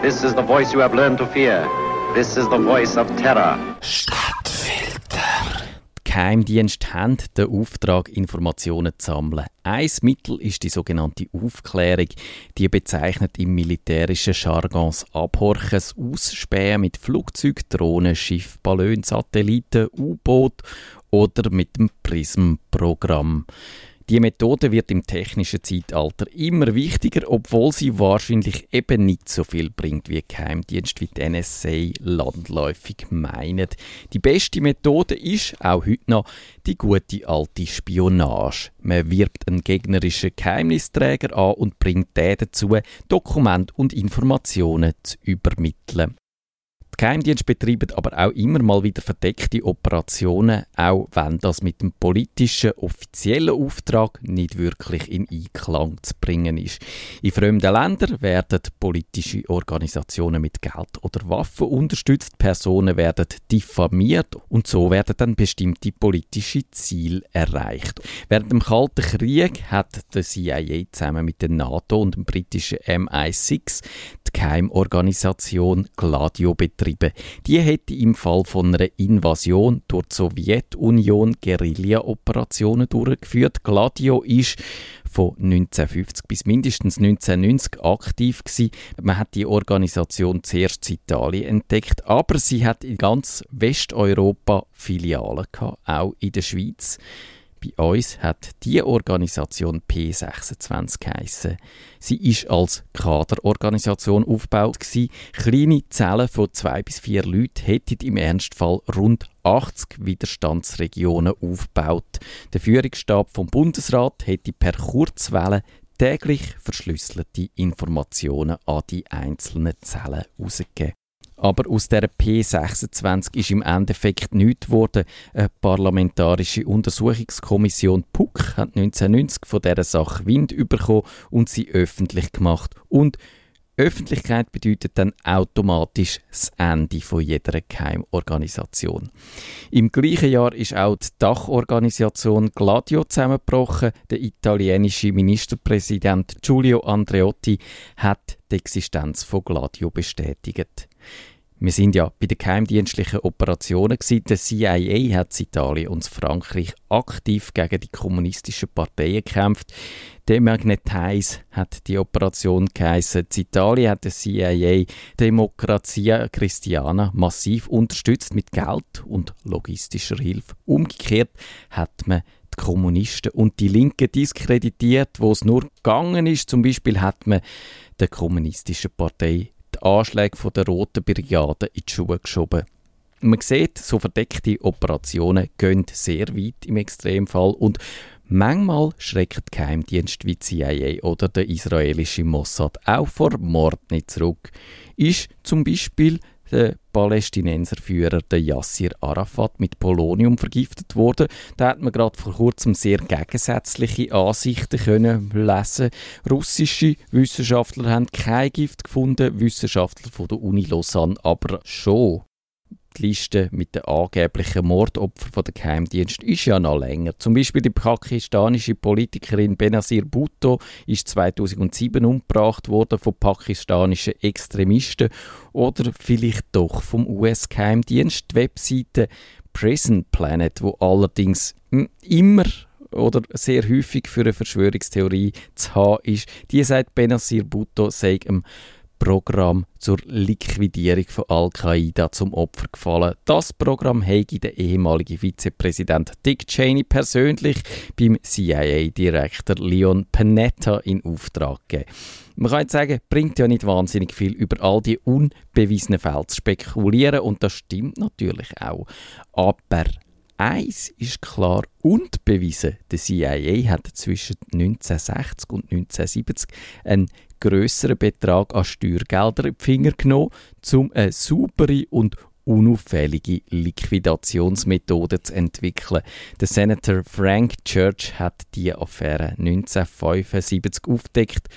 This is the voice you have learned to fear. This is the voice of terror. Stadtfilter. Die Geheimdienste haben den Auftrag, Informationen zu sammeln. Ein Mittel ist die sogenannte Aufklärung. Die bezeichnet im militärischen Jargon das Abhorchen, das Ausspähen mit Flugzeug, Drohnen, Schiff, Ballon, Satelliten, U-Boot oder mit dem PRISM-Programm. Die Methode wird im technischen Zeitalter immer wichtiger, obwohl sie wahrscheinlich eben nicht so viel bringt, wie Geheimdienst wie die NSA landläufig meinen. Die beste Methode ist, auch heute noch, die gute alte Spionage. Man wirbt einen gegnerischen Geheimnisträger an und bringt den dazu, Dokumente und Informationen zu übermitteln. Die Geheimdienste betreiben aber auch immer mal wieder verdeckte Operationen, auch wenn das mit dem politischen, offiziellen Auftrag nicht wirklich in Einklang zu bringen ist. In fremden Ländern werden politische Organisationen mit Geld oder Waffen unterstützt, Personen werden diffamiert und so werden dann bestimmte politische Ziele erreicht. Während dem Kalten Krieg hat der CIA zusammen mit der NATO und dem britischen MI6 die Geheimorganisation Gladio betrieben. Die hätte im Fall von einer Invasion durch die Sowjetunion Guerilla-Operationen durchgeführt. Gladio ist von 1950 bis mindestens 1990 aktiv gewesen. Man hat die Organisation zuerst in Italien entdeckt, aber sie hat in ganz Westeuropa Filialen gehabt, auch in der Schweiz. Bei uns hat die Organisation P26 geheissen. Sie ist als Kaderorganisation aufgebaut gewesen. Kleine Zellen von zwei bis vier Leuten hätten im Ernstfall rund 80 Widerstandsregionen aufgebaut. Der Führungsstab vom Bundesrat hätte per Kurzwelle täglich verschlüsselte Informationen an die einzelnen Zellen herausgegeben. Aber aus der P26 ist im Endeffekt nichts geworden. Eine parlamentarische Untersuchungskommission PUC hat 1990 von dieser Sache Wind bekommen und sie öffentlich gemacht. Und Öffentlichkeit bedeutet dann automatisch das Ende von jeder Geheimorganisation. Im gleichen Jahr ist auch die Dachorganisation Gladio zusammengebrochen. Der italienische Ministerpräsident Giulio Andreotti hat die Existenz von Gladio bestätigt. Wir sind ja bei den geheimdienstlichen Operationen gewesen. Der CIA hat Italien und Frankreich aktiv gegen die kommunistischen Parteien gekämpft. Demagnetize hat die Operation geheissen. Italien hat der CIA Demokratia Christiana massiv unterstützt mit Geld und logistischer Hilfe. Umgekehrt hat man die Kommunisten und die Linken diskreditiert, wo es nur gegangen ist. Zum Beispiel hat man der kommunistischen Partei die Anschläge der Roten Brigade in die Schuhe geschoben. Man sieht, so verdeckte Operationen gehen sehr weit im Extremfall und manchmal schrecken die wie CIA oder der israelische Mossad auch vor Mord nicht zurück. Ist zum Beispiel der Palästinenserführer der Yassir Arafat mit Polonium vergiftet worden. Da hat man gerade vor kurzem sehr gegensätzliche Ansichten können lesen. Russische Wissenschaftler haben kein Gift gefunden, Wissenschaftler von der Uni Lausanne aber schon die Liste mit den angeblichen Mordopfern von der Geheimdienst ist ja noch länger. Zum Beispiel die pakistanische Politikerin Benazir Bhutto ist 2007 umgebracht worden von pakistanischen Extremisten oder vielleicht doch vom US-Geheimdienst. Die Webseite Prison Planet, wo allerdings hm, immer oder sehr häufig für eine Verschwörungstheorie zu haben ist, die sagt Benazir Bhutto sei im Programm zur Liquidierung von Al-Qaida zum Opfer gefallen. Das Programm hätte der ehemalige Vizepräsident Dick Cheney persönlich beim CIA-Direktor Leon Panetta in Auftrag gegeben. Man kann jetzt sagen, bringt ja nicht wahnsinnig viel, über all die unbewiesenen Fälle zu spekulieren und das stimmt natürlich auch. Aber Eins ist klar und bewiesen. Der CIA hat zwischen 1960 und 1970 einen größeren Betrag an Steuergeldern in die Finger genommen, um eine saubere und unauffällige Liquidationsmethode zu entwickeln. Der Senator Frank Church hat die Affäre 1975 aufdeckt.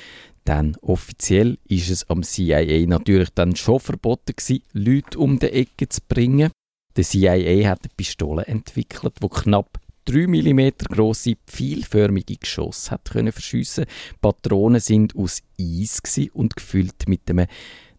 Dann offiziell ist es am CIA natürlich dann schon verboten gewesen, Leute um die Ecke zu bringen. Der CIA hat eine Pistole entwickelt, wo knapp 3 mm grosse pfeilförmige Geschosse hat können verschiessen. Patronen sind aus Eis und gefüllt mit einem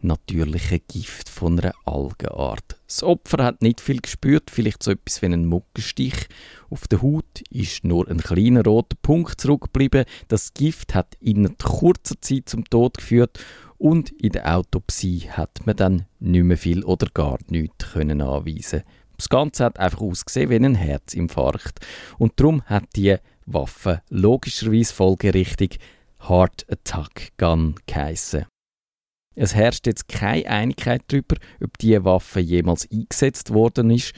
natürlichen Gift von einer Algenart. Das Opfer hat nicht viel gespürt, vielleicht so etwas wie einen Muckenstich. Auf der Haut ist nur ein kleiner roter Punkt zurückgeblieben. Das Gift hat in kurzer Zeit zum Tod geführt und in der Autopsie hat man dann nicht mehr viel oder gar nichts können anweisen. Das Ganze hat einfach ausgesehen wie ein Herzinfarkt und darum hat die Waffe logischerweise folgerichtig Heart Attack Gun geheissen. Es herrscht jetzt keine Einigkeit darüber, ob diese Waffe jemals eingesetzt worden ist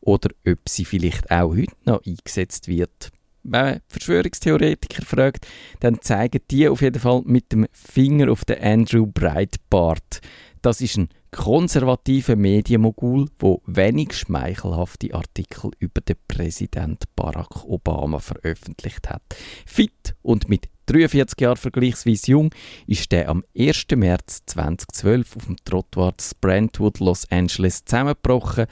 oder ob sie vielleicht auch heute noch eingesetzt wird. Wenn man Verschwörungstheoretiker fragt, dann zeigen die auf jeden Fall mit dem Finger auf den Andrew Breitbart. Das ist ein konservativer Medienmogul, wo wenig schmeichelhafte Artikel über den Präsident Barack Obama veröffentlicht hat. Fit und mit 43 Jahren vergleichsweise jung, ist er am 1. März 2012 auf dem Trottoir Brentwood, Los Angeles zusammengebrochen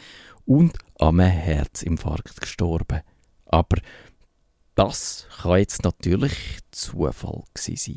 und am Herzinfarkt gestorben. Aber das kann jetzt natürlich Zufall sein.